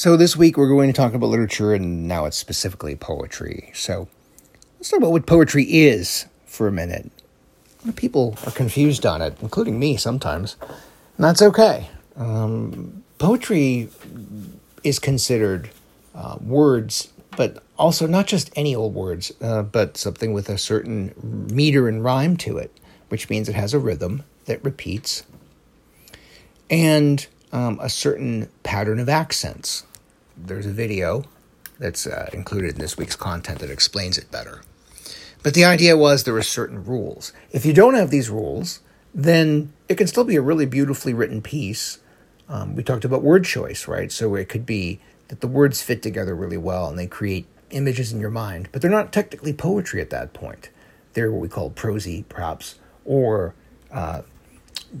So, this week we're going to talk about literature, and now it's specifically poetry. So, let's talk about what poetry is for a minute. People are confused on it, including me sometimes, and that's okay. Um, poetry is considered uh, words, but also not just any old words, uh, but something with a certain meter and rhyme to it, which means it has a rhythm that repeats and um, a certain pattern of accents there's a video that's uh, included in this week's content that explains it better. But the idea was there were certain rules. If you don't have these rules, then it can still be a really beautifully written piece. Um, we talked about word choice, right? So it could be that the words fit together really well and they create images in your mind, but they're not technically poetry at that point. They're what we call prosy, perhaps, or uh,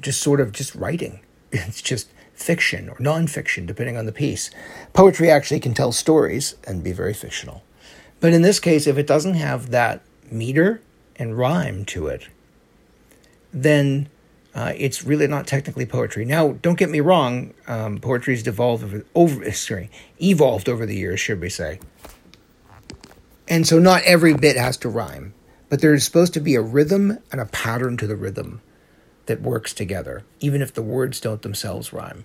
just sort of just writing. It's just fiction or nonfiction, depending on the piece. Poetry actually can tell stories and be very fictional. But in this case, if it doesn't have that meter and rhyme to it, then uh, it's really not technically poetry. Now, don't get me wrong, um, poetry has evolved over, over, sorry, evolved over the years, should we say. And so not every bit has to rhyme, but there's supposed to be a rhythm and a pattern to the rhythm that works together, even if the words don't themselves rhyme.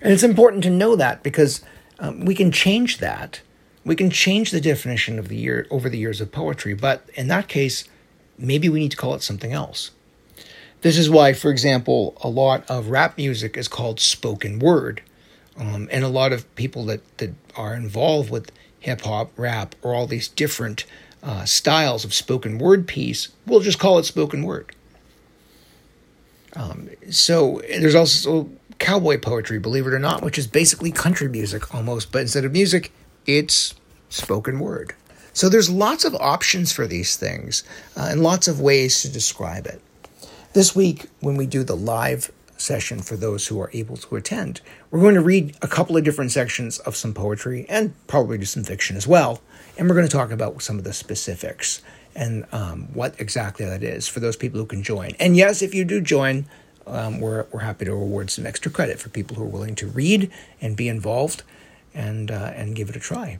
And it's important to know that because um, we can change that. We can change the definition of the year over the years of poetry, but in that case, maybe we need to call it something else. This is why, for example, a lot of rap music is called spoken word. Um, and a lot of people that, that are involved with hip hop, rap, or all these different uh, styles of spoken word piece will just call it spoken word. Um, so there's also cowboy poetry, believe it or not, which is basically country music almost, but instead of music, it's spoken word. So there's lots of options for these things uh, and lots of ways to describe it. This week, when we do the live session for those who are able to attend, we're going to read a couple of different sections of some poetry and probably do some fiction as well. And we're going to talk about some of the specifics and um, what exactly that is for those people who can join. And yes, if you do join, um, we're, we're happy to award some extra credit for people who are willing to read and be involved and, uh, and give it a try.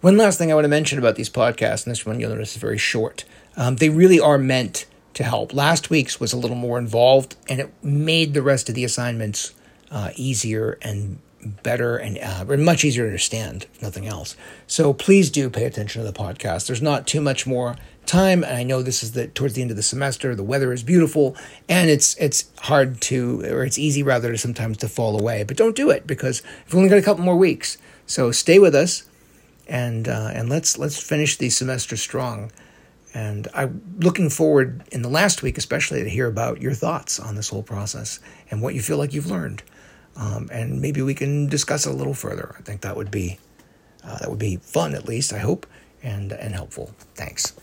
One last thing I want to mention about these podcasts, and this one you'll notice is very short. Um, they really are meant to help. Last week's was a little more involved, and it made the rest of the assignments uh, easier and better and uh, much easier to understand, nothing else. So please do pay attention to the podcast. There's not too much more time, and I know this is the towards the end of the semester. The weather is beautiful, and it's it's hard to, or it's easy rather to sometimes to fall away. But don't do it because we've only got a couple more weeks. So stay with us, and uh, and let's let's finish the semester strong. And I'm looking forward in the last week, especially, to hear about your thoughts on this whole process and what you feel like you've learned. Um, and maybe we can discuss it a little further. I think that would be uh, that would be fun, at least I hope, and and helpful. Thanks.